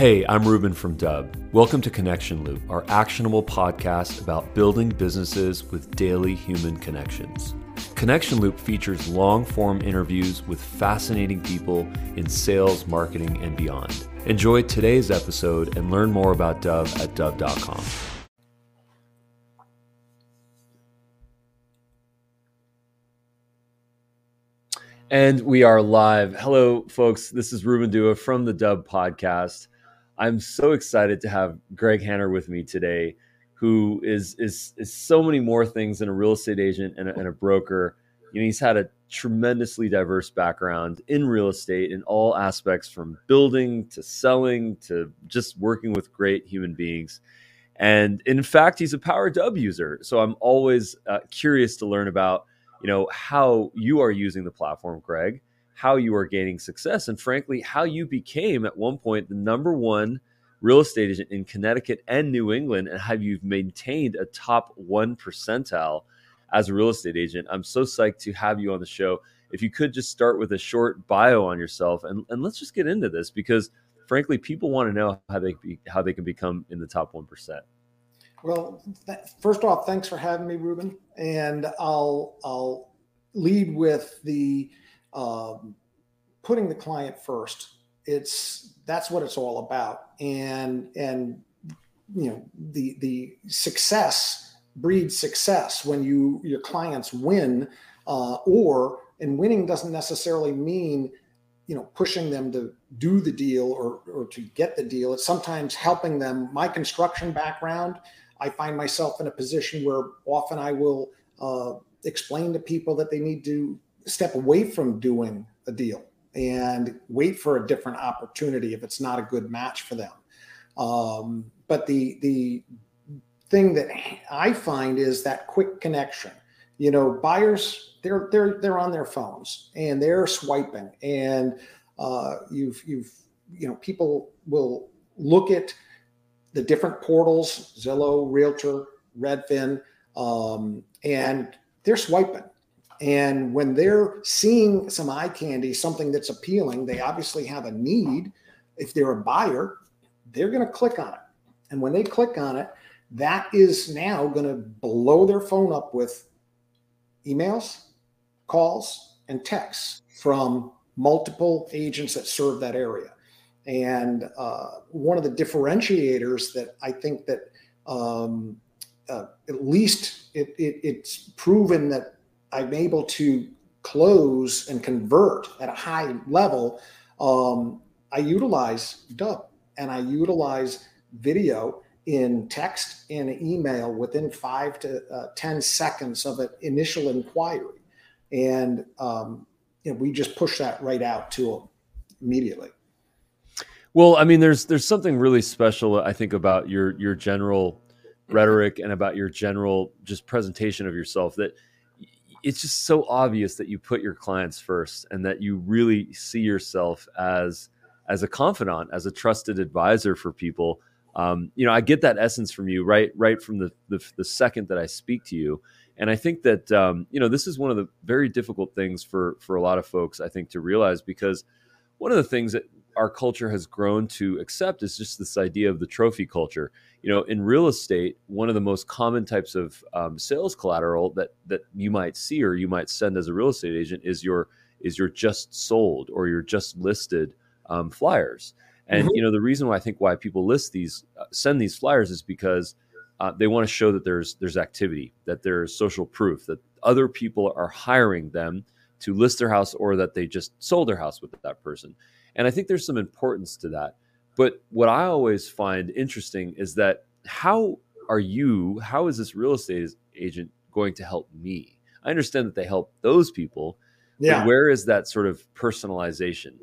Hey, I'm Ruben from Dubb. Welcome to Connection Loop, our actionable podcast about building businesses with daily human connections. Connection Loop features long form interviews with fascinating people in sales, marketing, and beyond. Enjoy today's episode and learn more about Dubb at Dubb.com. And we are live. Hello, folks. This is Ruben Dua from the Dubb Podcast. I'm so excited to have Greg Hanner with me today, who is is is so many more things than a real estate agent and a, and a broker. You know, he's had a tremendously diverse background in real estate in all aspects, from building to selling to just working with great human beings. And in fact, he's a Power Dubb user. So I'm always uh, curious to learn about you know how you are using the platform greg how you are gaining success and frankly how you became at one point the number one real estate agent in connecticut and new england and how you've maintained a top one percentile as a real estate agent i'm so psyched to have you on the show if you could just start with a short bio on yourself and, and let's just get into this because frankly people want to know how they be, how they can become in the top 1% well, th- first off, thanks for having me, Ruben. And I'll I'll lead with the um, putting the client first. It's that's what it's all about. And and you know the the success breeds success when you your clients win, uh, or and winning doesn't necessarily mean you know pushing them to do the deal or or to get the deal. It's sometimes helping them. My construction background I find myself in a position where often I will uh, explain to people that they need to step away from doing a deal and wait for a different opportunity if it's not a good match for them. Um, but the the thing that I find is that quick connection. You know, buyers they're they're they're on their phones and they're swiping, and uh, you've you've you know people will look at the different portals, Zillow, Realtor, Redfin, um, and they're swiping. And when they're seeing some eye candy, something that's appealing, they obviously have a need. If they're a buyer, they're going to click on it. And when they click on it, that is now going to blow their phone up with emails, calls, and texts from multiple agents that serve that area. And uh, one of the differentiators that I think that um, uh, at least it, it, it's proven that I'm able to close and convert at a high level. Um, I utilize Dubb and I utilize video in text and email within five to uh, 10 seconds of an initial inquiry. And um, you know, we just push that right out to them immediately. Well, I mean, there's there's something really special, I think, about your your general rhetoric and about your general just presentation of yourself that it's just so obvious that you put your clients first and that you really see yourself as as a confidant, as a trusted advisor for people. Um, you know, I get that essence from you right right from the, the, the second that I speak to you, and I think that um, you know this is one of the very difficult things for for a lot of folks I think to realize because one of the things that our culture has grown to accept is just this idea of the trophy culture. You know, in real estate, one of the most common types of um, sales collateral that that you might see or you might send as a real estate agent is your is your just sold or your just listed um, flyers. And mm-hmm. you know, the reason why I think why people list these uh, send these flyers is because uh, they want to show that there's there's activity, that there's social proof, that other people are hiring them to list their house or that they just sold their house with that person. And I think there's some importance to that. But what I always find interesting is that how are you, how is this real estate agent going to help me? I understand that they help those people. Yeah. But where is that sort of personalization?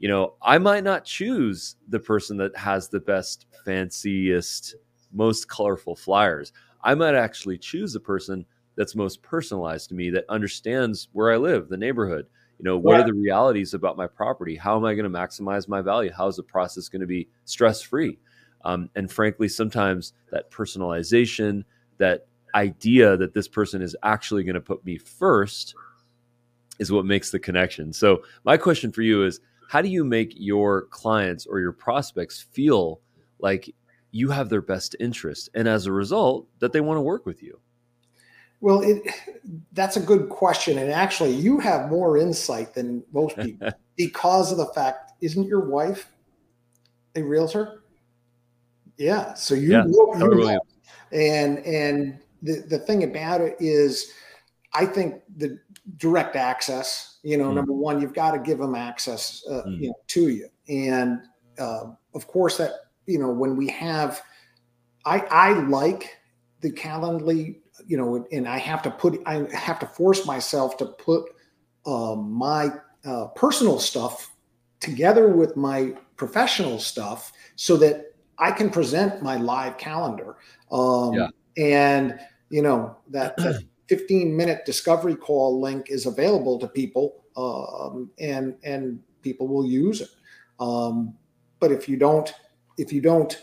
You know, I might not choose the person that has the best, fanciest, most colorful flyers. I might actually choose the person that's most personalized to me that understands where I live, the neighborhood, you know what yeah. are the realities about my property? How am i going to maximize my value? How is the process going to be stress free um, and frankly sometimes that personalization that idea that this person is actually going to put me first is what makes the connection. So my question for you is how do you make your clients or your prospects feel like you have their best interest and as a result that they want to work with you well it, that's a good question and actually you have more insight than most people because of the fact isn't your wife a realtor yeah so you, yeah, know, you know. and and the, the thing about it is i think the direct access you know mm. number one you've got to give them access uh, mm. you know, to you and uh, of course that you know when we have i i like the calendly you know and i have to put i have to force myself to put uh, my uh, personal stuff together with my professional stuff so that i can present my live calendar um, yeah. and you know that, that 15 minute discovery call link is available to people um, and and people will use it um, but if you don't if you don't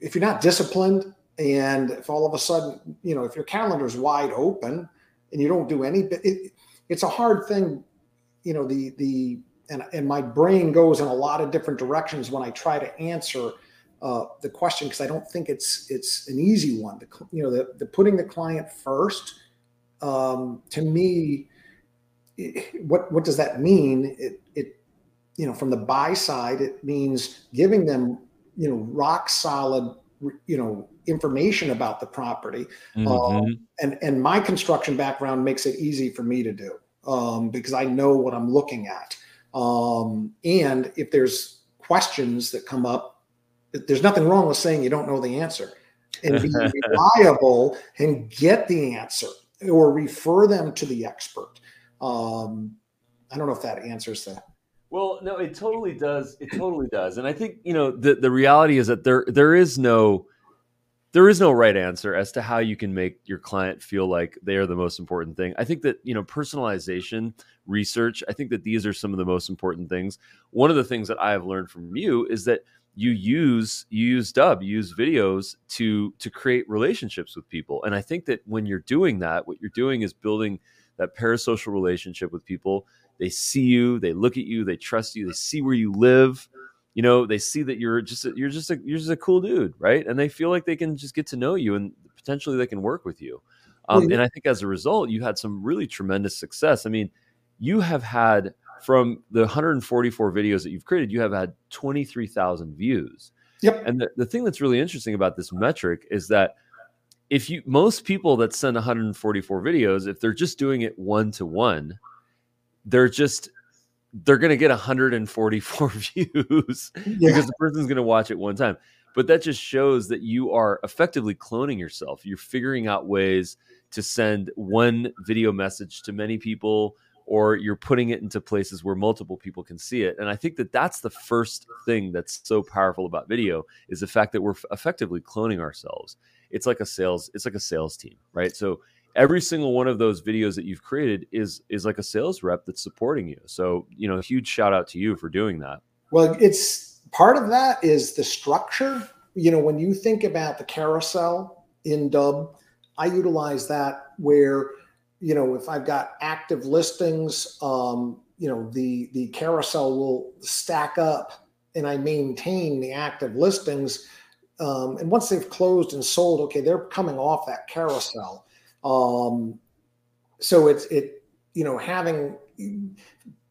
if you're not disciplined and if all of a sudden you know if your calendar is wide open and you don't do any it, it's a hard thing you know the the and, and my brain goes in a lot of different directions when i try to answer uh, the question because i don't think it's it's an easy one. The, you know the, the putting the client first um, to me it, what what does that mean? It it you know from the buy side it means giving them you know rock solid you know information about the property um, mm-hmm. um, and and my construction background makes it easy for me to do um, because i know what i'm looking at um, and if there's questions that come up there's nothing wrong with saying you don't know the answer and be reliable and get the answer or refer them to the expert um, i don't know if that answers that well, no, it totally does. It totally does. And I think, you know, the, the reality is that there there is no there is no right answer as to how you can make your client feel like they are the most important thing. I think that, you know, personalization, research, I think that these are some of the most important things. One of the things that I have learned from you is that you use you use Dubb you use videos to to create relationships with people and i think that when you're doing that what you're doing is building that parasocial relationship with people they see you, they look at you, they trust you, they see where you live. You know, they see that you're just a, you're just a you're just a cool dude, right? And they feel like they can just get to know you and potentially they can work with you. Um, and I think as a result, you had some really tremendous success. I mean, you have had from the 144 videos that you've created, you have had 23,000 views. Yep. And the, the thing that's really interesting about this metric is that if you most people that send 144 videos, if they're just doing it one to one, they're just they're going to get 144 views yeah. because the person's going to watch it one time. But that just shows that you are effectively cloning yourself. You're figuring out ways to send one video message to many people or you're putting it into places where multiple people can see it. And I think that that's the first thing that's so powerful about video is the fact that we're effectively cloning ourselves. It's like a sales it's like a sales team, right? So every single one of those videos that you've created is is like a sales rep that's supporting you. So, you know, huge shout out to you for doing that. Well, it's part of that is the structure. You know, when you think about the carousel in Dubb, I utilize that where, you know, if I've got active listings, um, you know, the the carousel will stack up and I maintain the active listings. Um, and once they've closed and sold, okay, they're coming off that carousel. Um, so it's it you know having you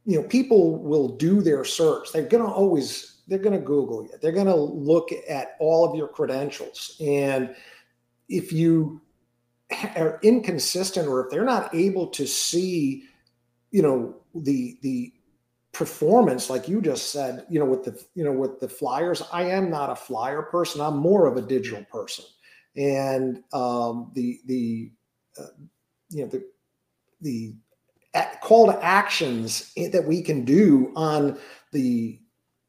know people will do their search. They're to always they're to Google you. They're to look at all of your credentials, and if you are inconsistent or if they're not able to see, you know the the performance like you just said you know with the you know with the flyers i am not a flyer person i'm more of a digital person and um, the the uh, you know the the call to actions that we can do on the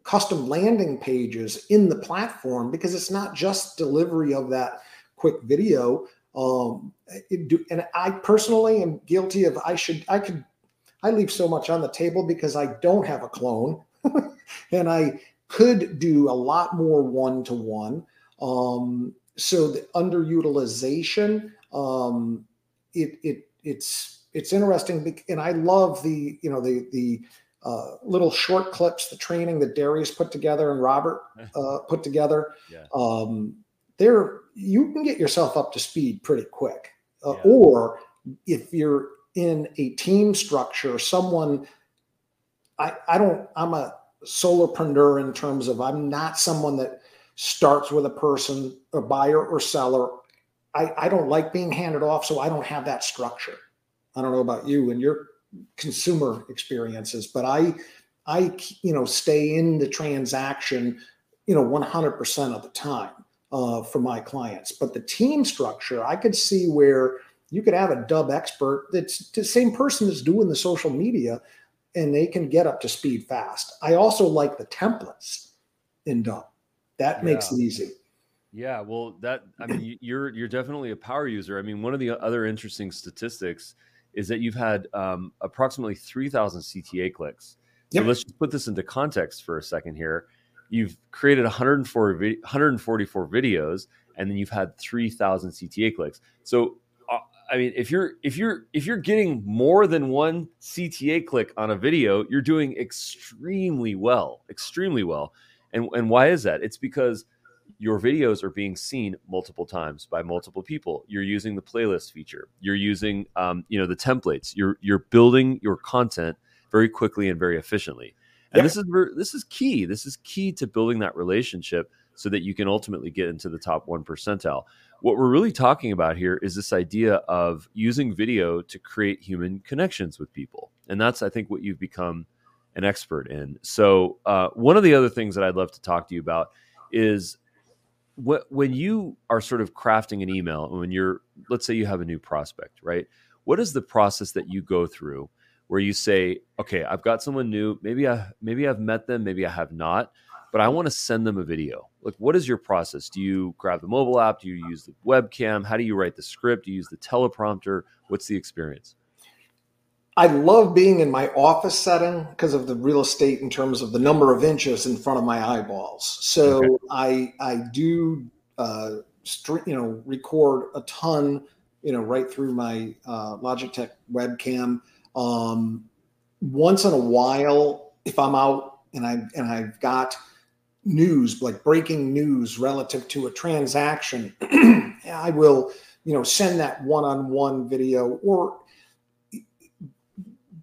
custom landing pages in the platform because it's not just delivery of that quick video. Um, do, and i personally am guilty of i should i could i leave so much on the table because i don't have a clone and i could do a lot more one-to-one. Um, so the underutilization um, it it it's it's interesting and I love the you know the the uh, little short clips, the training that Darius put together and Robert uh, put together. Yeah. Um, there, you can get yourself up to speed pretty quick. Uh, yeah. Or if you're in a team structure, someone, I, I don't, I'm a solopreneur in terms of I'm not someone that starts with a person, a buyer or seller. I, I don't like being handed off, so I don't have that structure. I don't know about you and your consumer experiences, but I, I, you know, stay in the transaction, you know, 100% of the time uh, for my clients. But the team structure, I could see where you could have a Dubb expert that's the same person that's doing the social media and they can get up to speed fast. I also like the templates in Dubb. That makes it easy. Yeah, well, that I mean, you're you're definitely a power user. I mean, one of the other interesting statistics is that you've had um, approximately 3,000 CTA clicks. Yep. So let's just put this into context for a second here. You've created 104 144 videos, and then you've had 3,000 CTA clicks. So I mean, if you're if you're if you're getting more than one CTA click on a video, you're doing extremely well, extremely well. And and why is that? It's because your videos are being seen multiple times by multiple people. You're using the playlist feature. You're using um, you know the templates. You're you're building your content very quickly and very efficiently. And this is this is key. This is key to building that relationship so that you can ultimately get into the top one percentile what we're really talking about here is this idea of using video to create human connections with people. And that's, I think, what you've become an expert in. So, uh, one of the other things that I'd love to talk to you about is when you are sort of crafting an email, when you're, let's say you have a new prospect, right? What is the process that you go through where you say, okay, I've got someone new. Maybe I, maybe I've met them, maybe I have not but I want to send them a video. Like, what is your process? Do you grab the mobile app? Do you use the webcam? How do you write the script? Do you use the teleprompter? What's the experience? I love being in my office setting because of the real estate in terms of the number of inches in front of my eyeballs. So okay. I I do uh, you know record a ton you know right through my uh, Logitech webcam. Um, once in a while, if I'm out and I and I've got news, like breaking news relative to a transaction, I will, you know, send that one-on-one video or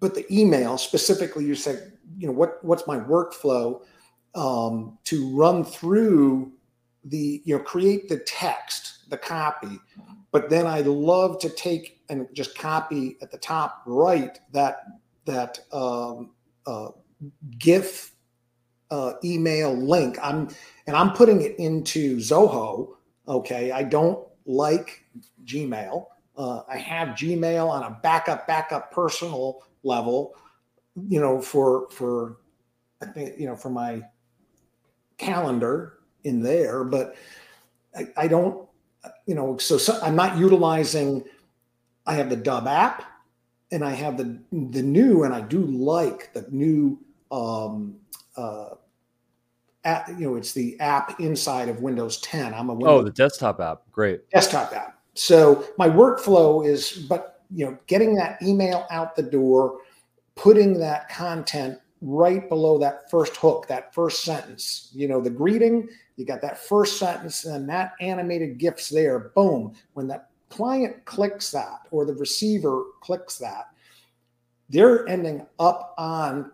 but the email specifically you said, you know, what what's my workflow um, to run through the, you know, create the text, the copy, but then I love to take and just copy at the top right that that um, uh, GIF uh, email link. I'm and I'm putting it into Zoho. Okay, I don't like Gmail. Uh, I have Gmail on a backup, backup personal level. You know, for for I think you know for my calendar in there, but I, I don't. You know, so, so I'm not utilizing. I have the Dubb app, and I have the the new, and I do like the new um, uh, app, you know, it's the app inside of Windows 10. I'm a Windows oh, the desktop app, great desktop app. So my workflow is, but you know, getting that email out the door, putting that content right below that first hook, that first sentence. You know, the greeting, you got that first sentence, and that animated GIFs there. Boom. When that client clicks that or the receiver clicks that, they're ending up on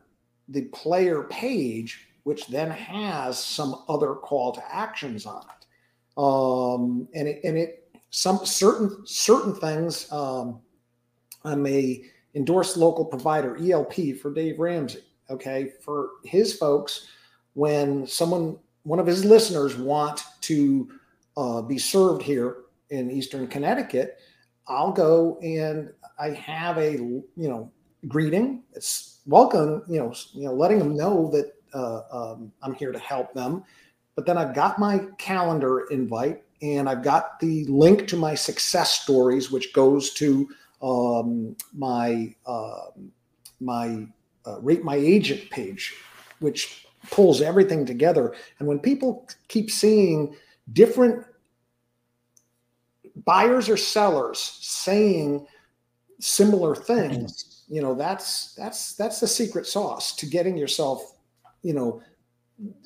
the player page, which then has some other call to actions on it. Um, and it, and it, some certain, certain things, um, I'm a endorsed local provider, ELP for Dave Ramsey. Okay. For his folks, when someone, one of his listeners want to uh, be served here in Eastern Connecticut, I'll go and I have a, you know, greeting. It's welcome, you know, you know, letting them know that uh, um, I'm here to help them. But then I've got my calendar invite and I've got the link to my success stories, which goes to um, my uh, my uh, rate my agent page, which pulls everything together. And when people keep seeing different buyers or sellers saying similar things, You know, that's that's that's the secret sauce to getting yourself, you know,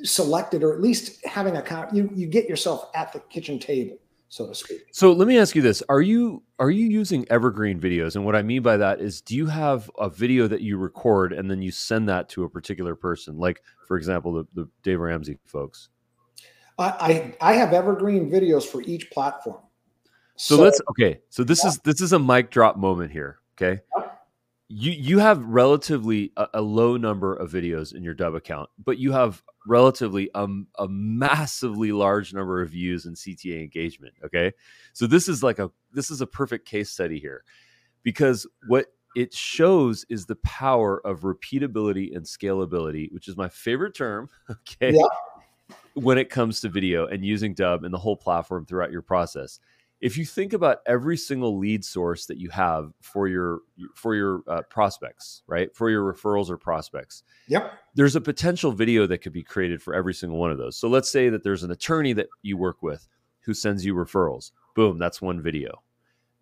selected or at least having a you you get yourself at the kitchen table so to speak. So let me ask you this: Are you are you using evergreen videos? And what I mean by that is, do you have a video that you record and then you send that to a particular person, like for example, the, the Dave Ramsey folks? I I have evergreen videos for each platform. So, so let's okay. So this yeah. is this is a mic drop moment here. Okay. You you have relatively a, a, low number of videos in your Dubb account but you have relatively um, a massively large number of views and cta engagement okay so this is like a this is a perfect case study here because what it shows is the power of repeatability and scalability which is my favorite term okay yeah. when it comes to video and using Dubb and the whole platform throughout your process if you think about every single lead source that you have for your for your uh, prospects right for your referrals or prospects yep there's a potential video that could be created for every single one of those so let's say that there's an attorney that you work with who sends you referrals boom that's one video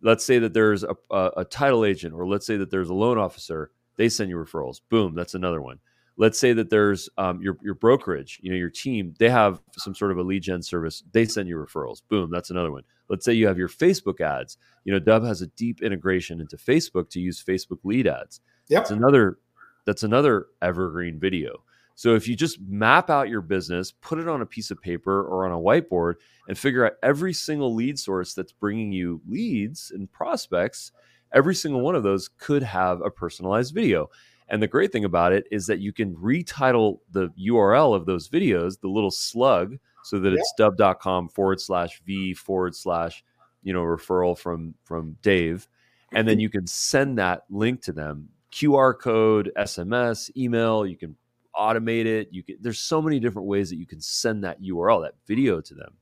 let's say that there's a, a, a title agent or let's say that there's a loan officer they send you referrals boom that's another one let's say that there's um, your your brokerage, you know, your team, they have some sort of a lead gen service. They send you referrals. Boom, that's another one. Let's say you have your Facebook ads. You know, Dubb has a deep integration into Facebook to use Facebook lead ads. Yep. That's another that's another evergreen video. So if you just map out your business, put it on a piece of paper or on a whiteboard and figure out every single lead source that's bringing you leads and prospects, every single one of those could have a personalized video. And the great thing about it is that you can retitle the URL of those videos, the little slug, so that it's yeah. dubb.com forward slash V forward slash, you know, referral from from Dave. And then you can send that link to them, QR code, SMS, email, you can automate it. You can there's so many different ways that you can send that URL, that video to them.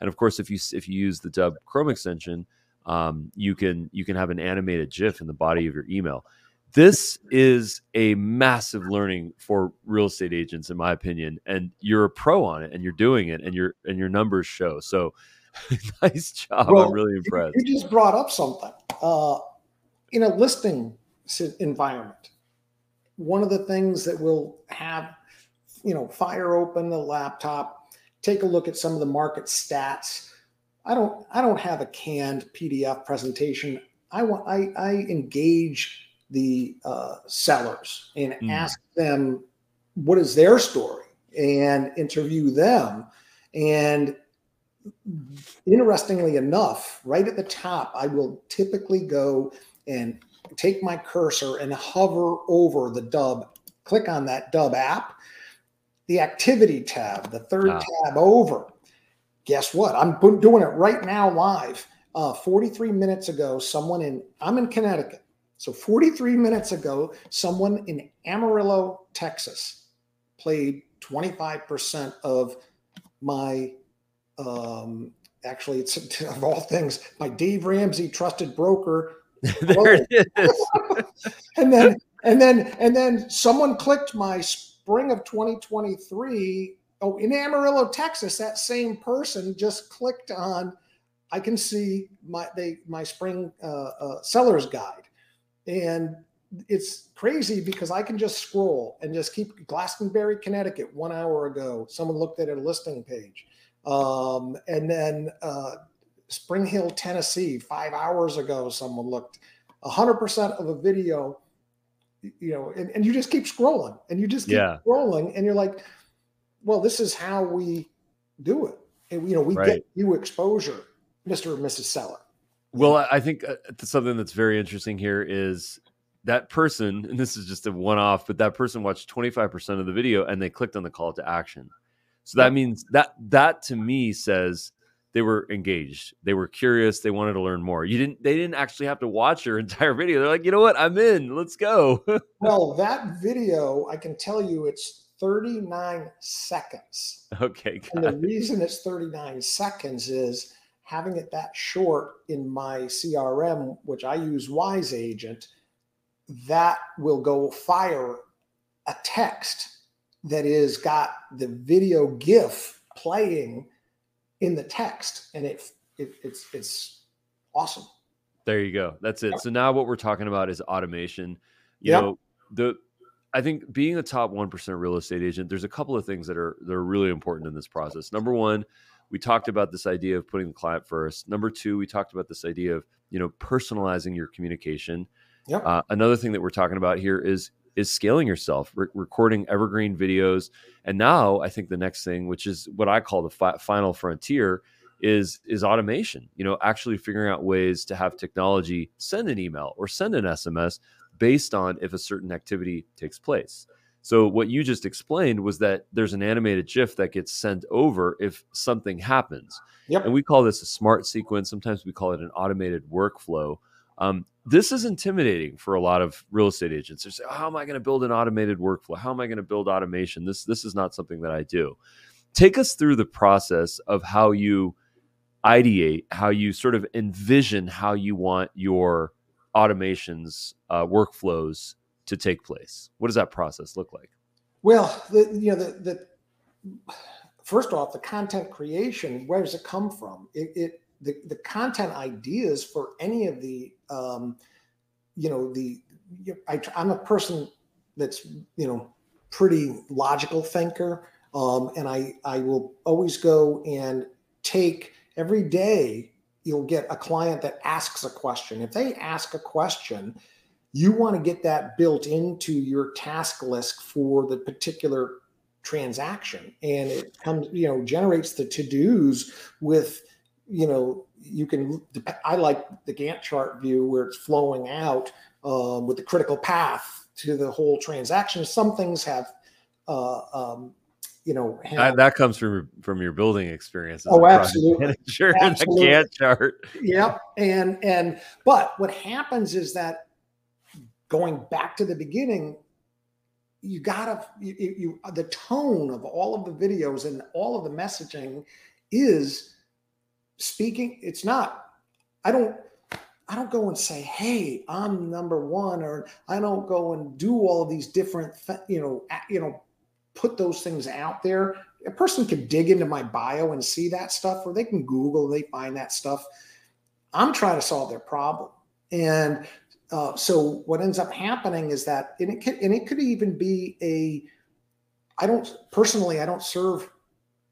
And of course, if you if you use the Dubb Chrome extension, um, you can you can have an animated GIF in the body of your email this is a massive learning for real estate agents in my opinion and you're a pro on it and you're doing it and your and your numbers show. So nice job. Well, i'm really impressed. you just brought up something. Uh, in a listing environment one of the things that we'll have you know fire open the laptop take a look at some of the market stats. I don't i don't have a canned pdf presentation. I want i i engage the uh, sellers and mm. ask them what is their story and interview them. And interestingly enough, right at the top, I will typically go and take my cursor and hover over the Dubb, click on that Dubb app, the activity tab, the third wow. tab over. Guess what? I'm doing it right now live. Uh, 43 minutes ago, someone in, I'm in Connecticut. So 43 minutes ago, someone in Amarillo, Texas, played 25% of my um, actually it's of all things my Dave Ramsey trusted broker. there it is. and then and then and then someone clicked my spring of 2023. Oh, in Amarillo, Texas, that same person just clicked on. I can see my they my spring uh, uh, seller's guide and it's crazy because I can just scroll and just keep Glastonbury, Connecticut, one hour ago. Someone looked at a listing page. Um, and then uh, Spring Hill, Tennessee, five hours ago, someone looked. 100% of a video, you know, and, and you just keep scrolling and you just keep yeah. scrolling and you're like, well, this is how we do it. And, you know, we right. get you exposure, Mr. or Mrs. Seller. Well, I think uh, something that's very interesting here is that person, and this is just a one off, but that person watched 25% of the video and they clicked on the call to action. So that means that that to me says they were engaged. They were curious. They wanted to learn more. You didn't they didn't actually have to watch your entire video. They're like, you know what? I'm in. Let's go. well, that video, I can tell you it's 39 seconds. Okay. And the reason it's 39 seconds is having it that short in my CRM, which I use Wise Agent, that will go fire a text that is got the video GIF playing in the text, and it, it it's it's awesome. There you go. That's it. So now what we're talking about is automation. You yep. know, the I think being a top 1% real estate agent, there's a couple of things that are that are really important in this process. Number 1, we talked about this idea of putting the client first. Number 2, we talked about this idea of, you know, personalizing your communication. Yep. Uh, another thing that we're talking about here is is scaling yourself, re- recording evergreen videos. And now I think the next thing, which is what I call the fi- final frontier, is is automation. You know, actually figuring out ways to have technology send an email or send an SMS based on if a certain activity takes place. So what you just explained was that there's an animated GIF that gets sent over if something happens. Yep. And we call this a smart sequence. Sometimes we call it an automated workflow. Um, this is intimidating for a lot of real estate agents. They say, oh, "How am I going to build an automated workflow? How am I going to build automation?" This this is not something that I do. Take us through the process of how you ideate, how you sort of envision how you want your automations, uh, workflows to take place? What does that process look like? Well, the, you know, the, the first off, the content creation, where does it come from? It, it the, the content ideas for any of the, um, you know, the, I, I'm a person that's, you know, pretty logical thinker. Um, and I, I will always go and take every day you'll get a client that asks a question. If they ask a question, you want to get that built into your task list for the particular transaction. And it comes you know generates the to-dos with you know you can i like the gantt chart view where it's flowing out um, with the critical path to the whole transaction. Some things have uh, um, you know that, that, comes from from your building experience oh absolutely. Sure the Gantt chart. Yep and and but what happens is that going back to the beginning you gotta you, you the tone of all of the videos and all of the messaging is speaking it's not i don't I don't go and say, "Hey, I'm number one," or I don't go and do all of these different, you know, you know, put those things out there. A person can dig into my bio and see that stuff, or they can Google and they find that stuff. I'm trying to solve their problem. And uh, so what ends up happening is that, and it could, and it could even be a, I don't personally, I don't serve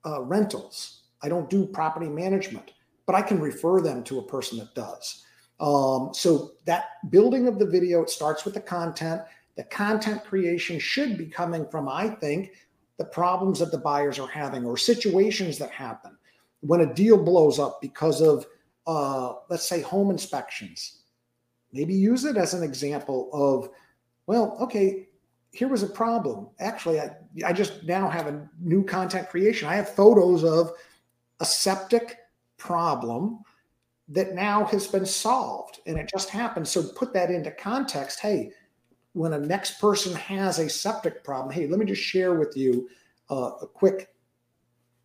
uh, rentals. I don't do property management, but I can refer them to a person that does. Um, so that building of the video, it starts with the content the content creation should be coming from, I think, the problems that the buyers are having or situations that happen when a deal blows up because of, uh, let's say, home inspections. Maybe use it as an example of, well, okay, here was a problem. Actually, I, I just now have a new content creation. I have photos of a septic problem that now has been solved and it just happened. So put that into context. Hey, when a next person has a septic problem, hey, let me just share with you uh, a quick,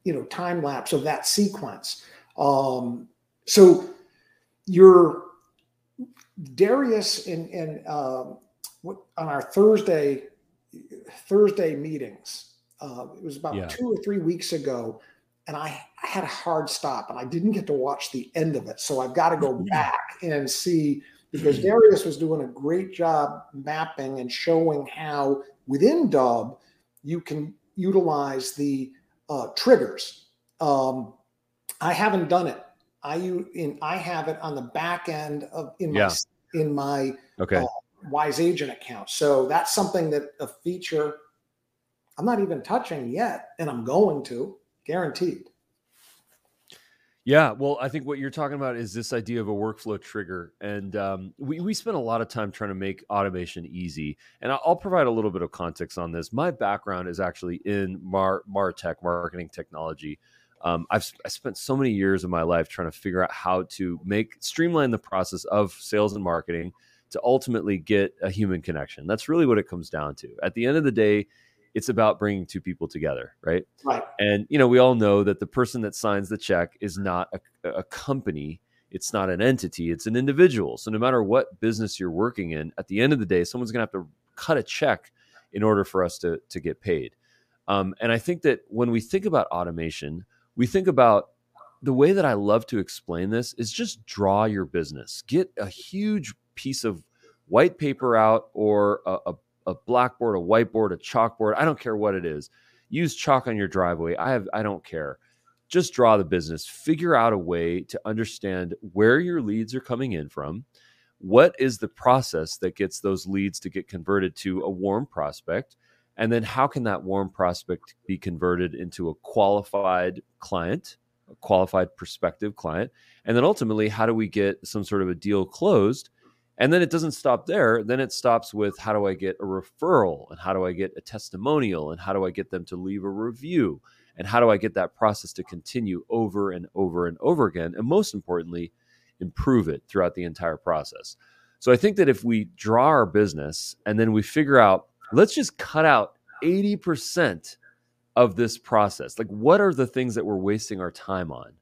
you know, time lapse of that sequence. Um, so your Darius in, in uh, on our Thursday Thursday meetings, uh, it was about yeah. two or three weeks ago, and I, I had a hard stop, and I didn't get to watch the end of it. So I've got to go back and see because Darius was doing a great job mapping and showing how within Dubb you can utilize the uh, triggers. my I haven't done it. I in I have it on the back end of in yeah. my in my okay. Uh, Wise Agent account. So that's something that a feature I'm not even touching yet, and I'm going to guaranteed. Yeah, well, I think what you're talking about is this idea of a workflow trigger, and um, we we spend a lot of time trying to make automation easy. And I'll provide a little bit of context on this. My background is actually in Mar Martech, marketing technology. Um, I've I spent so many years of my life trying to figure out how to make streamline the process of sales and marketing to ultimately get a human connection. That's really what it comes down to. At the end of the day, it's about bringing two people together, right? Right. And you know, we all know that the person that signs the check is not a, a company. It's not an entity. It's an individual. So no matter what business you're working in, at the end of the day, someone's going to have to cut a check in order for us to to get paid. Um, and I think that when we think about automation, we think about the way that I love to explain this is just draw your business. Get a huge piece of white paper out or a, a, a blackboard, a whiteboard, a chalkboard. I don't care what it is. Use chalk on your driveway. I have I don't care. Just draw the business. Figure out a way to understand where your leads are coming in from. What is the process that gets those leads to get converted to a warm prospect? And then how can that warm prospect be converted into a qualified client, a qualified prospective client? And then ultimately, how do we get some sort of a deal closed and then it doesn't stop there. Then it stops with how do I get a referral and how do I get a testimonial and how do I get them to leave a review and how do I get that process to continue over and over and over again. And most importantly, improve it throughout the entire process. So I think that if we draw our business and then we figure out, let's just cut out 80% of this process. Like, what are the things that we're wasting our time on?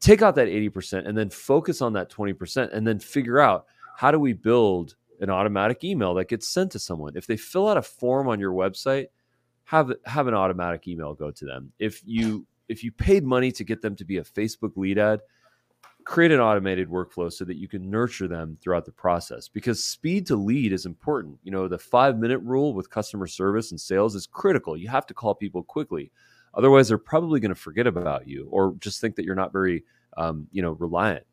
Take out that 80% and then focus on that 20% and then figure out how do we build an automatic email that gets sent to someone? If they fill out a form on your website, have have an automatic email go to them. If you if you paid money to get them to be a Facebook lead ad, create an automated workflow so that you can nurture them throughout the process because speed to lead is important. You know, the 5 minute rule with customer service and sales is critical. You have to call people quickly. Otherwise, they're probably going to forget about you or just think that you're not very, um, you know, reliant.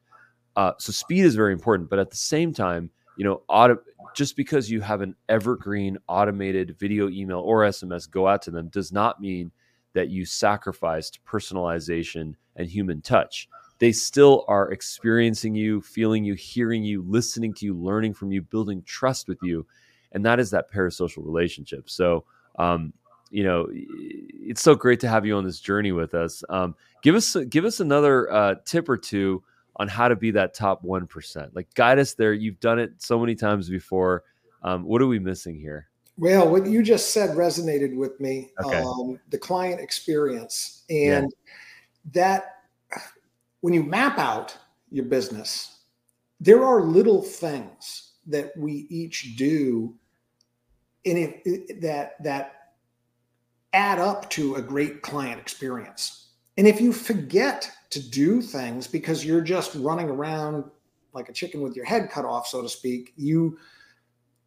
Uh, so speed is very important, but at the same time, you know, auto, just because you have an evergreen automated video, email, or SMS go out to them does not mean that you sacrificed personalization and human touch. They still are experiencing you, feeling you, hearing you, listening to you, learning from you, building trust with you, and that is that parasocial relationship. So, um, you know, it's so great to have you on this journey with us. Um, give us give us another uh, tip or two on how to be that top 1%. Like guide us there. You've done it so many times before. Um, what are we missing here? Well, what you just said resonated with me. Okay. Um, the client experience and yeah. that when you map out your business, there are little things that we each do in it, that that add up to a great client experience. And if you forget to do things because you're just running around like a chicken with your head cut off, so to speak, you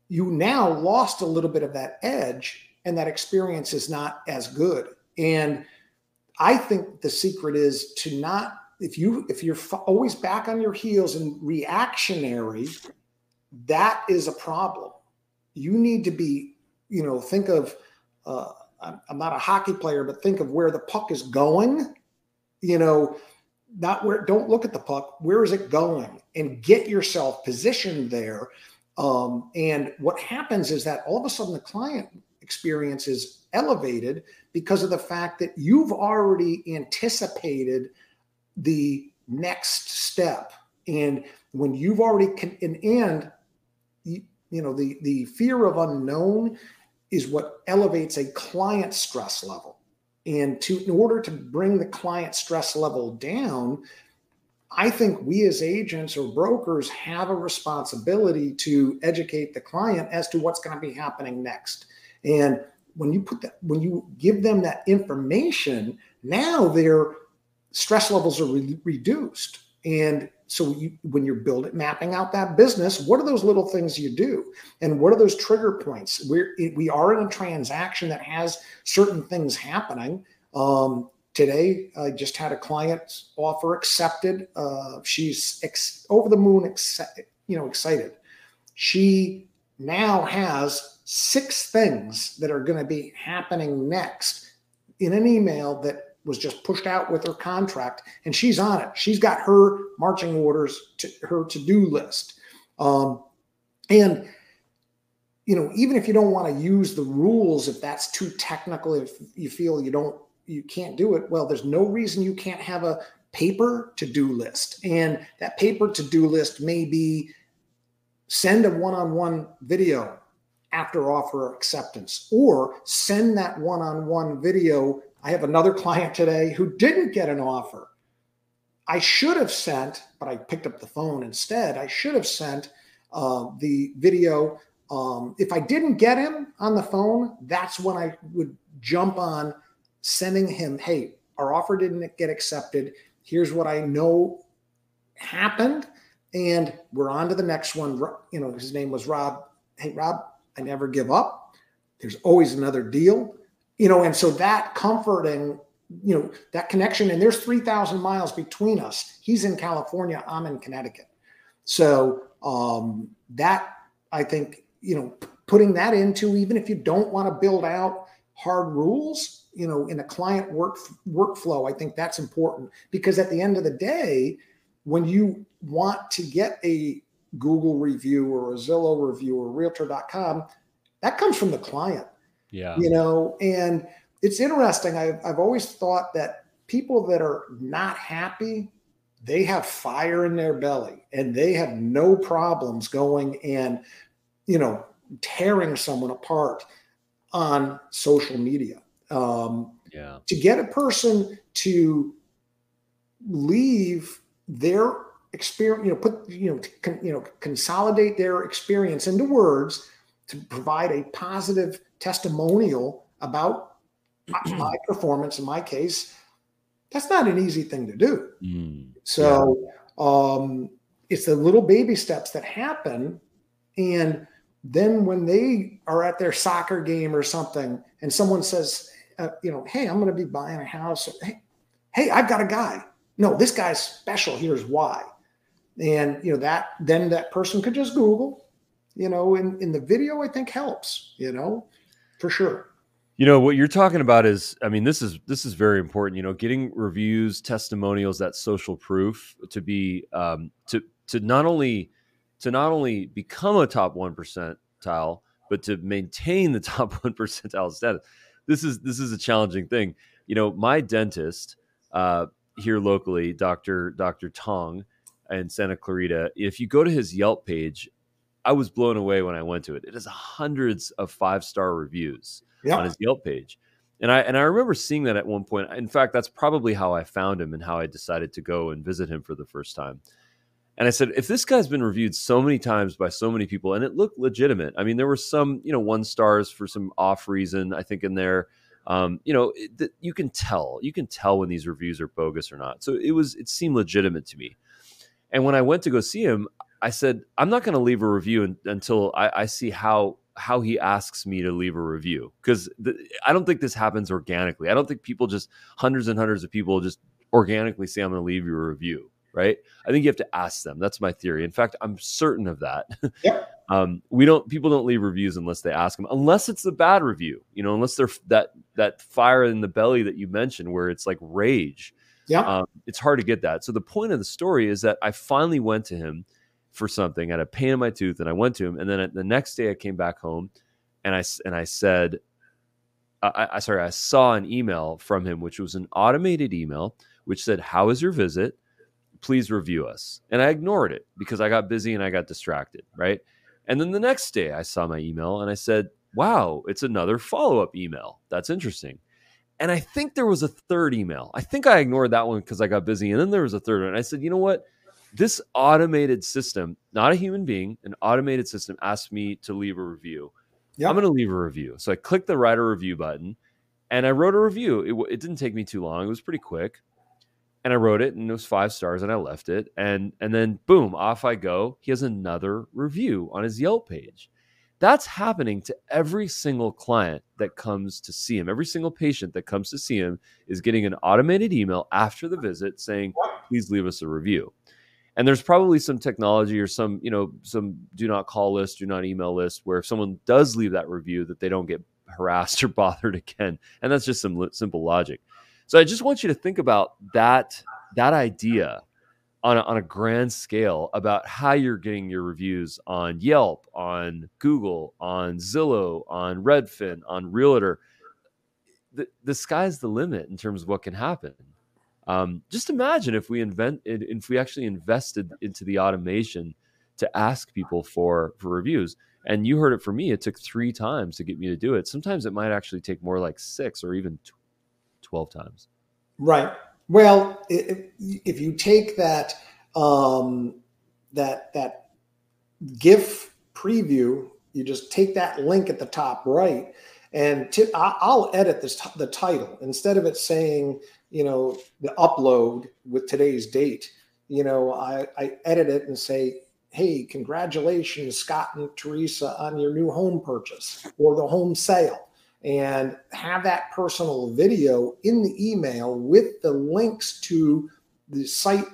you now lost a little bit of that edge and that experience is not as good. And I think the secret is to not if you if you're always back on your heels and reactionary, that is a problem. You need to be, you know, think of uh, I'm not a hockey player, but think of where the puck is going. You know, not where don't look at the puck where is it going and get yourself positioned there um, and what happens is that all of a sudden the client experience is elevated because of the fact that you've already anticipated the next step and when you've already con- and, and you, you know the the fear of unknown is what elevates a client stress level and to in order to bring the client stress level down, I think we as agents or brokers have a responsibility to educate the client as to what's going to be happening next. And when you put that, when you give them that information, now their stress levels are re- reduced. And so you, when you're building mapping out that business what are those little things you do? And what are those trigger points? We're we are in a transaction that has certain things happening. Um, today i just had a client's offer accepted. Uh, she's ex- over the moon ex- you know excited. She now has six things that are going to be happening next in an email that was just pushed out with her contract and she's on it. She's got her marching orders to her to-do list. Um, and you know, even if you don't want to use the rules, if that's too technical, if you feel you don't, you can't do it, well, there's no reason you can't have a paper to-do list. And that paper to-do list may be send a one-on-one video after offer acceptance or send that one-on-one video I have another client today who didn't get an offer. I should have sent, but I picked up the phone instead. I should have sent uh, the video. Um, if I didn't get him on the phone, that's when I would jump on sending him, hey, our offer didn't get accepted. Here's what I know happened. And we're on to the next one. You know, his name was Rob. Hey, Rob, I never give up. There's always another deal. You know, and so that comfort and you know, that connection, and there's 3,000 miles between us. He's in California, I'm in Connecticut. So um, that, I think, you know, putting that into, even if you don't want to build out hard rules, you know, in a client work workflow, I think that's important because at the end of the day, when you want to get a Google review or a Zillow review or realtor.com, that comes from the client. Yeah. You know, and it's interesting. I've, I've always thought that people that are not happy, they have fire in their belly and they have no problems going and, you know, tearing someone apart on social media. Um, yeah. To get a person to leave their experience, you know, put, you know, con, you know, consolidate their experience into words to provide a positive testimonial about my performance in my case. That's not an easy thing to do. Mm, so yeah. um, it's the little baby steps that happen. And then when they are at their soccer game or something, and someone says, uh, you know, hey, I'm going to be buying a house. Or, Hey, hey, I've got a guy no, this guy's special. Here's why. And you know that then that person could just Google, you know, in, in the video, I think helps, you know, for sure. You know what you're talking about is, I mean, this is this is very important. You know, getting reviews, testimonials, that social proof to be um, to to not only to not only become a top one percentile, but to maintain the top one percentile status. This is this is a challenging thing. You know, my dentist, uh, here locally, Dr. Dr. Tong in Santa Clarita, if you go to his Yelp page, I was blown away when I went to it. It has hundreds of five star reviews yep. on his Yelp page. And I and I remember seeing that at one point. In fact, that's probably how I found him and how I decided to go and visit him for the first time. And I said, if this guy's been reviewed so many times by so many people, and it looked legitimate. I mean, there were some, you know, one stars for some off reason, I think, in there um, you know, it, you can tell, you can tell when these reviews are bogus or not. So it was, it seemed legitimate to me. And when I went to go see him, I said, I'm not going to leave a review in, until I, I, see how how he asks me to leave a review because I don't think this happens organically. I don't think people just hundreds and hundreds of people just organically say I'm going to leave you a review right? I think you have to ask them. That's my theory. In fact, I'm certain of that. Yeah. um, we don't. People don't leave reviews unless they ask them, unless it's a bad review. You know, unless they're that that fire in the belly that you mentioned, where it's like rage. Yeah. Um, it's hard to get that. So the point of the story is that I finally went to him for something. I had a pain in my tooth, and I went to him. And then the next day, I came back home, and I and I said, I, I sorry, I saw an email from him, which was an automated email, which said, "How was your visit?" please review us. And I ignored it because I got busy and I got distracted, right? And then the next day I saw my email and I said, wow, it's another follow up email. That's interesting. And I think there was a third email. I think I ignored that one because I got busy. And then there was a third one. And I said, you know what? This automated system, not a human being, an automated system asked me to leave a review. Yep. I'm going to leave a review. So I clicked the write a review button and I wrote a review. It, it didn't take me too long. It was pretty quick and I wrote it and it was five stars and I left it and and then boom off I go he has another review on his Yelp page that's happening to every single client that comes to see him every single patient that comes to see him is getting an automated email after the visit saying please leave us a review and there's probably some technology or some you know some do not call list do not email list where if someone does leave that review that they don't get harassed or bothered again and that's just some simple logic so I just want you to think about that that idea on a, on a grand scale about how you're getting your reviews on Yelp, on Google, on Zillow, on Redfin, on Realtor. The, the sky's the limit in terms of what can happen. Um, just imagine if we invent if we actually invested into the automation to ask people for for reviews. And you heard it from me. It took three times to get me to do it. Sometimes it might actually take more like six or even 12 times. Right. Well, if, you take that um, that that GIF preview, you just take that link at the top right, and I'll edit this t- the title instead of it saying you know the upload with today's date. you know, I, I edit it and say, hey, congratulations, Scott and Teresa, on your new home purchase or the home sale. And have that personal video in the email with the links to the site,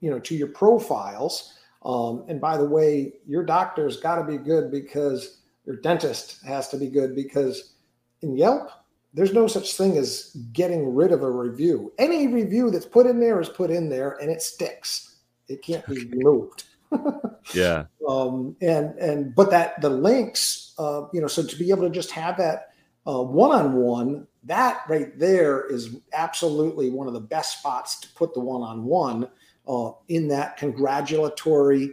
you know, to your profiles. Um, and by the way, your doctor's got to be good because your dentist has to be good because in Yelp, there's no such thing as getting rid of a review. Any review that's put in there is put in there and it sticks. It can't be removed. yeah. Um, and and but that the links, uh, you know, so to be able to just have that one on one, that right there is absolutely one of the best spots to put the one on one in that congratulatory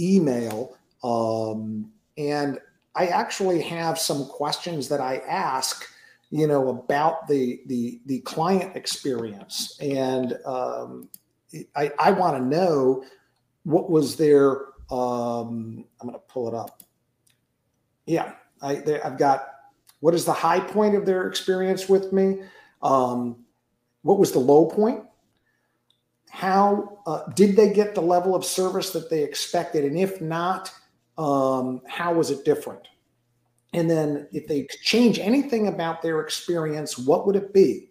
email. Um, and I actually have some questions that I ask you know about the the the client experience. And um, i i want to know what was their um, i'm going to pull it up. Yeah i they, i've got what is the high point of their experience with me? Um, what was the low point? How uh, did they get the level of service that they expected? And if not um, how was it different and then if they change anything about their experience, what would it be?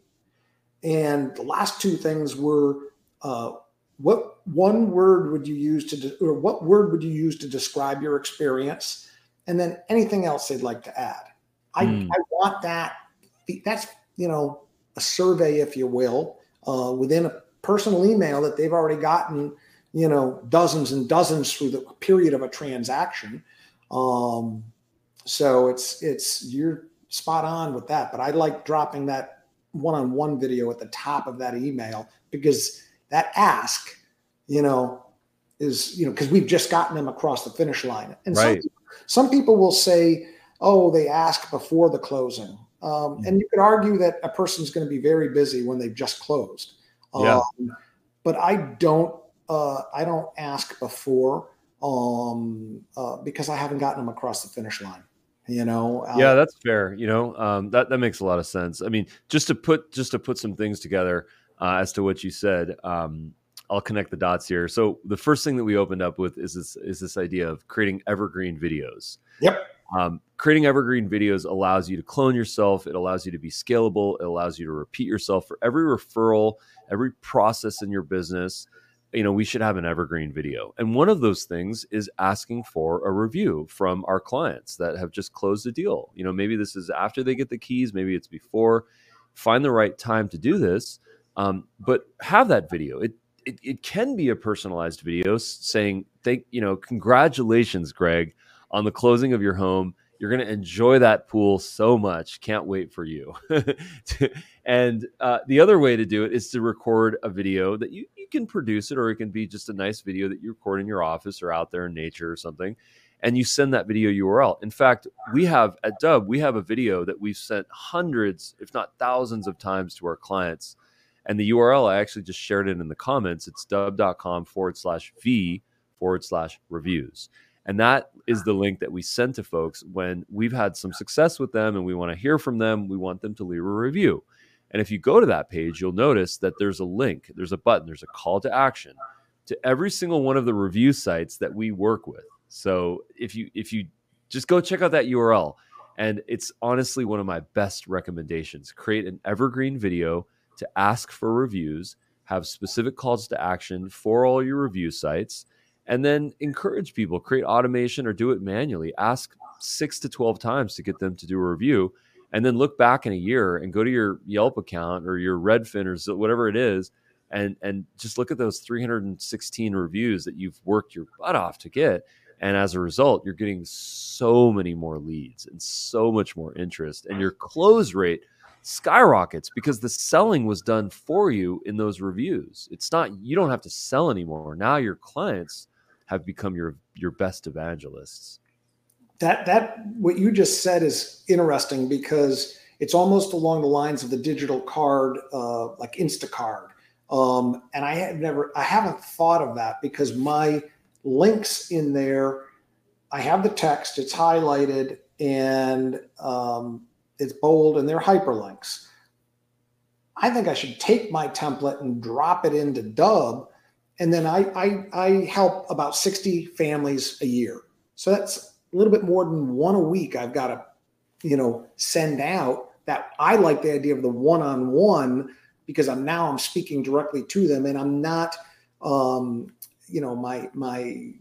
And the last two things were uh, what one word would you use to, de- or what word would you use to describe your experience? And then anything else they'd like to add. I, mm. I want that. That's, you know, a survey, if you will, uh, within a personal email that they've already gotten, you know, dozens and dozens through the period of a transaction. Um, so it's it's you're spot on with that. But I like dropping that one-on-one video at the top of that email because that ask, you know, is you know because we've just gotten them across the finish line. And right. some, some people will say, "Oh, they ask before the closing," um, mm-hmm. and you could argue that a person's going to be very busy when they've just closed. Yeah. Um, but I don't. Uh, I don't ask before um, uh, because I haven't gotten them across the finish line you know uh, yeah that's fair you know um, that that makes a lot of sense. I mean just to put just to put some things together uh, as to what you said um, i'll connect the dots here. So the first thing that we opened up with is this is this idea of creating evergreen videos. Yep. Um, creating evergreen videos allows you to clone yourself it allows you to be scalable it allows you to repeat yourself for every referral every process in your business you know, we should have an evergreen video. And one of those things is asking for a review from our clients that have just closed a deal. You know, maybe this is after they get the keys, maybe it's before. Find the right time to do this, um, but have that video. It, it it can be a personalized video saying, "Thank you know, congratulations, Greg, on the closing of your home." You're going to enjoy that pool so much. Can't wait for you. and uh, the other way to do it is to record a video that you, you can produce it, or it can be just a nice video that you record in your office or out there in nature or something. And you send that video URL. In fact, we have at Dubb, we have a video that we've sent hundreds, if not thousands of times to our clients. And the URL, I actually just shared it in the comments. It's dubb.com forward slash V forward slash reviews. And that is the link that we send to folks when we've had some success with them and we want to hear from them. We want them to leave a review. And if you go to that page, you'll notice that there's a link, there's a button, there's a call to action to every single one of the review sites that we work with. So if you if you just go check out that URL and it's honestly one of my best recommendations. Create an evergreen video to ask for reviews, have specific calls to action for all your review sites and then encourage people create automation or do it manually ask six to 12 times to get them to do a review and then look back in a year and go to your yelp account or your redfin or whatever it is and and just look at those 316 reviews that you've worked your butt off to get. And as a result you're getting so many more leads and so much more interest and your close rate skyrockets because the selling was done for you in those reviews. It's not you don't have to sell anymore. Now your clients have become your your best evangelists. That that what you just said is interesting because it's almost along the lines of the digital card, uh, like Instacard. Um, and I have never, I haven't thought of that because my links in there, I have the text, it's highlighted, and um, it's bold, and they're hyperlinks. I think I should take my template and drop it into Dubb, and then I, I I help about 60 families a year. So that's a little bit more than one a week. I've got to, you know, send out that I like the idea of the one-on-one because I'm now I'm speaking directly to them and I'm not, um, you know, my my.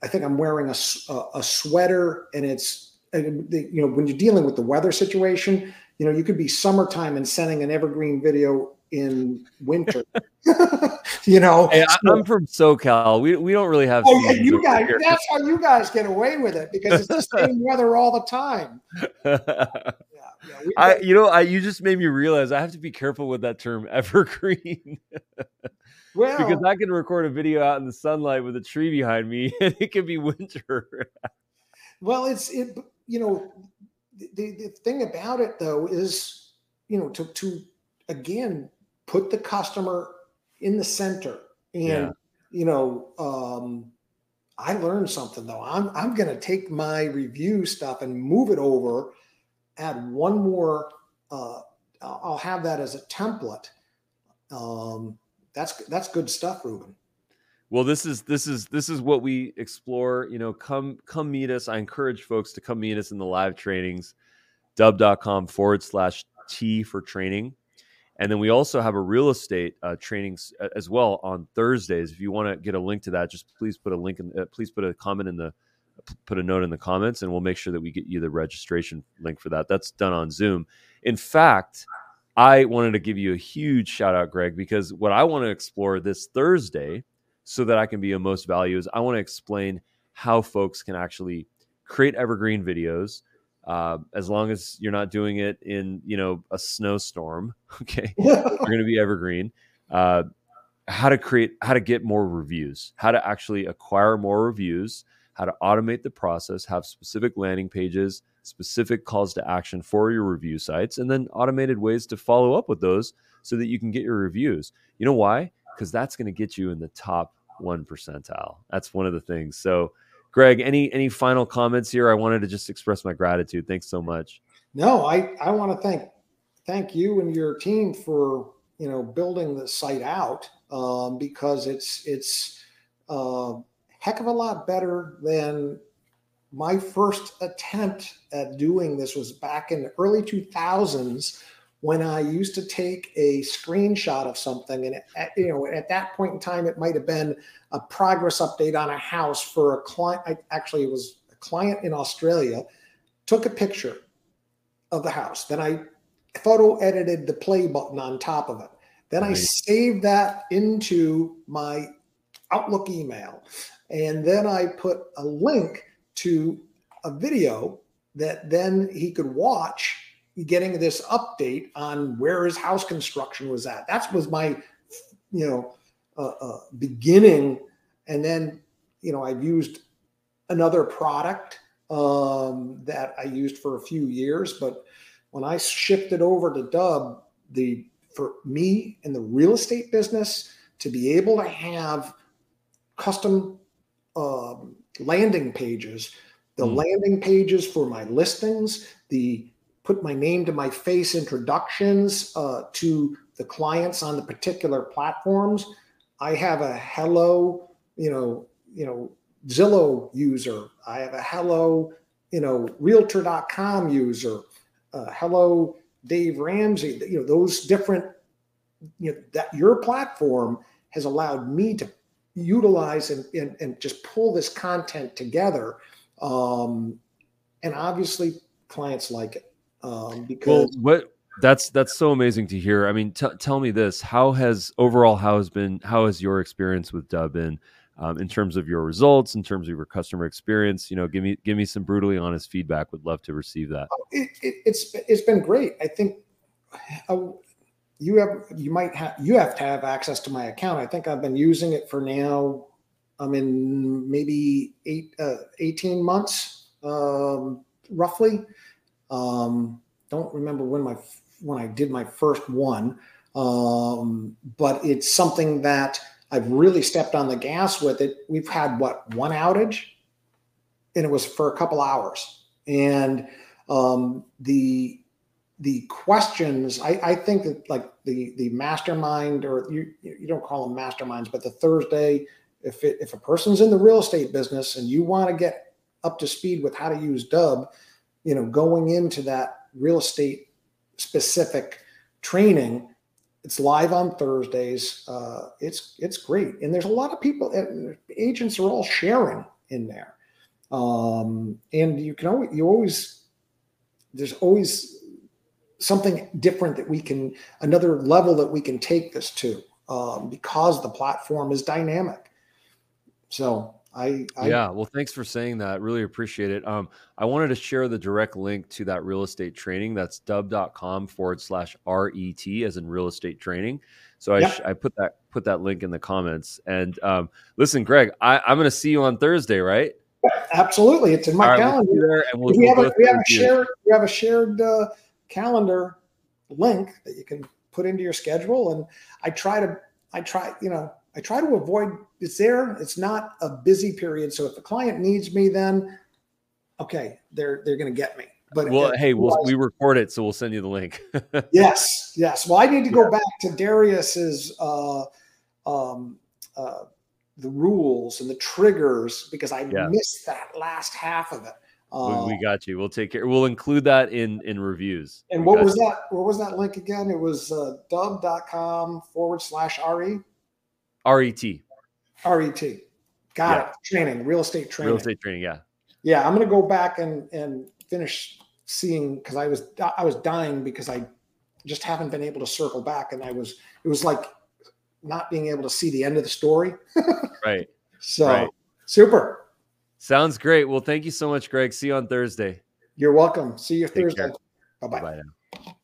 I think I'm wearing a, a, a sweater and it's you know when you're dealing with the weather situation you know you could be summertime and sending an evergreen video in winter. you know, hey, I'm from SoCal. We we don't really have. Oh, yeah, you guys. Here. That's how you guys get away with it because it's the same weather all the time. yeah, yeah, I you know I you just made me realize I have to be careful with that term evergreen. well, because I can record a video out in the sunlight with a tree behind me, and it can be winter. well, it's it. You know, the, the thing about it though is, you know, to to again put the customer in the center and yeah. you know um, i learned something though. I'm, I'm going to take my review stuff and move it over add one more uh, i'll have that as a template. Um, that's that's good stuff ruben. Well this is this is this is what we explore you know come come meet us. I encourage folks to come meet us in the live trainings dubb.com forward slash t for training and then we also have a real estate uh, training as well on Thursdays. If you want to get a link to that, just please put a link in. Uh, please put a comment in the put a note in the comments, and we'll make sure that we get you the registration link for that. That's done on Zoom. In fact, I wanted to give you a huge shout out, Greg, because what I want to explore this Thursday, so that I can be of most value, is I want to explain how folks can actually create evergreen videos uh, as long as you're not doing it in you know a snowstorm okay? You're going to be evergreen. Uh, how to create how to get more reviews how to actually acquire more reviews how to automate the process have specific landing pages specific calls to action for your review sites and then automated ways to follow up with those so that you can get your reviews. You know why? Because that's going to get you in the top one percentile. That's one of the things. So Greg, any any final comments here? I wanted to just express my gratitude. Thanks so much. No, I I want to thank thank you and your team for you know building the site out um, because it's it's a uh, heck of a lot better than my first attempt at doing this was back in the early 2000s when I used to take a screenshot of something, and at, you know, at that point in time, it might have been a progress update on a house for a client. I, actually, it was a client in Australia. Took a picture of the house, then I photo edited the play button on top of it. Then I saved that into my Outlook email, and then I put a link to a video that then he could watch getting this update on where his house construction was at. That was my, you know, uh, uh, beginning. And then, you know, I've used another product um, that I used for a few years, but when I shifted over to Dubb, the for me in the real estate business to be able to have custom um, landing pages, the mm. landing pages for my listings, the put my name to my face introductions uh, to the clients on the particular platforms. I have a hello, you know, you know, Zillow user. I have a hello, you know, realtor.com user. Uh, hello, Dave Ramsey. You know, those different, you know, that your platform has allowed me to utilize and, and, and just pull this content together. Um, and obviously clients like it um, because well, what that's that's so amazing to hear. I mean, t- tell me this: how has overall how has been how has your experience with Dubb been um, in terms of your results, in terms of your customer experience? You know, give me give me some brutally honest feedback. Would love to receive that. Oh, it, it, it's it's been great. I think. Uh, you have you might have you have to have access to my account. I think I've been using it for now. I'm in maybe eight uh, 18 months um, roughly. Um, don't remember when my when I did my first one, um, but it's something that I've really stepped on the gas with it. We've had what one outage, and it was for a couple hours, and um, the the questions I, I think that like the the mastermind or you you don't call them masterminds but the thursday if it, if a person's in the real estate business and you want to get up to speed with how to use Dubb you know going into that real estate specific training it's live on thursdays. Uh, it's it's great. And there's a lot of people agents are all sharing in there. Um, and you can always you always there's always something different that we can another level that we can take this to um, because the platform is dynamic. So I, I, yeah well thanks for saying that really appreciate it. Um, i wanted to share the direct link to that real estate training that's dubb.com forward slash ret as in real estate training. So I, yep. I put that put that link in the comments. And um, listen greg I, i'm going to see you on thursday right? Absolutely. It's in my right, calendar. we'll we'll, we, have a, we, have a, shared we have a shared uh, calendar link that you can put into your schedule. And I try to, I try, you know, I try to avoid it's there. It's not a busy period. So if the client needs me, then okay, they're they're going to get me. But well, hey, we'll, we record it, so we'll send you the link. yes, yes. Well, I need to go back to Darius's uh, um, uh, the rules and the triggers because I yeah. missed that last half of it. Uh, we, we, got you. We'll take care. We'll include that in in reviews. And what was you. that? What was that link again? It was uh, dubb.com forward slash re. RET. RET. Got yeah. it. Training, real estate training. Real estate training. Yeah. Yeah, I'm going to go back and and finish seeing because I was I was dying because I just haven't been able to circle back, and I was it was like not being able to see the end of the story. right. So right. super. Sounds great. Well, thank you so much, Greg. See you on Thursday. You're welcome. See you Take Thursday. Bye bye.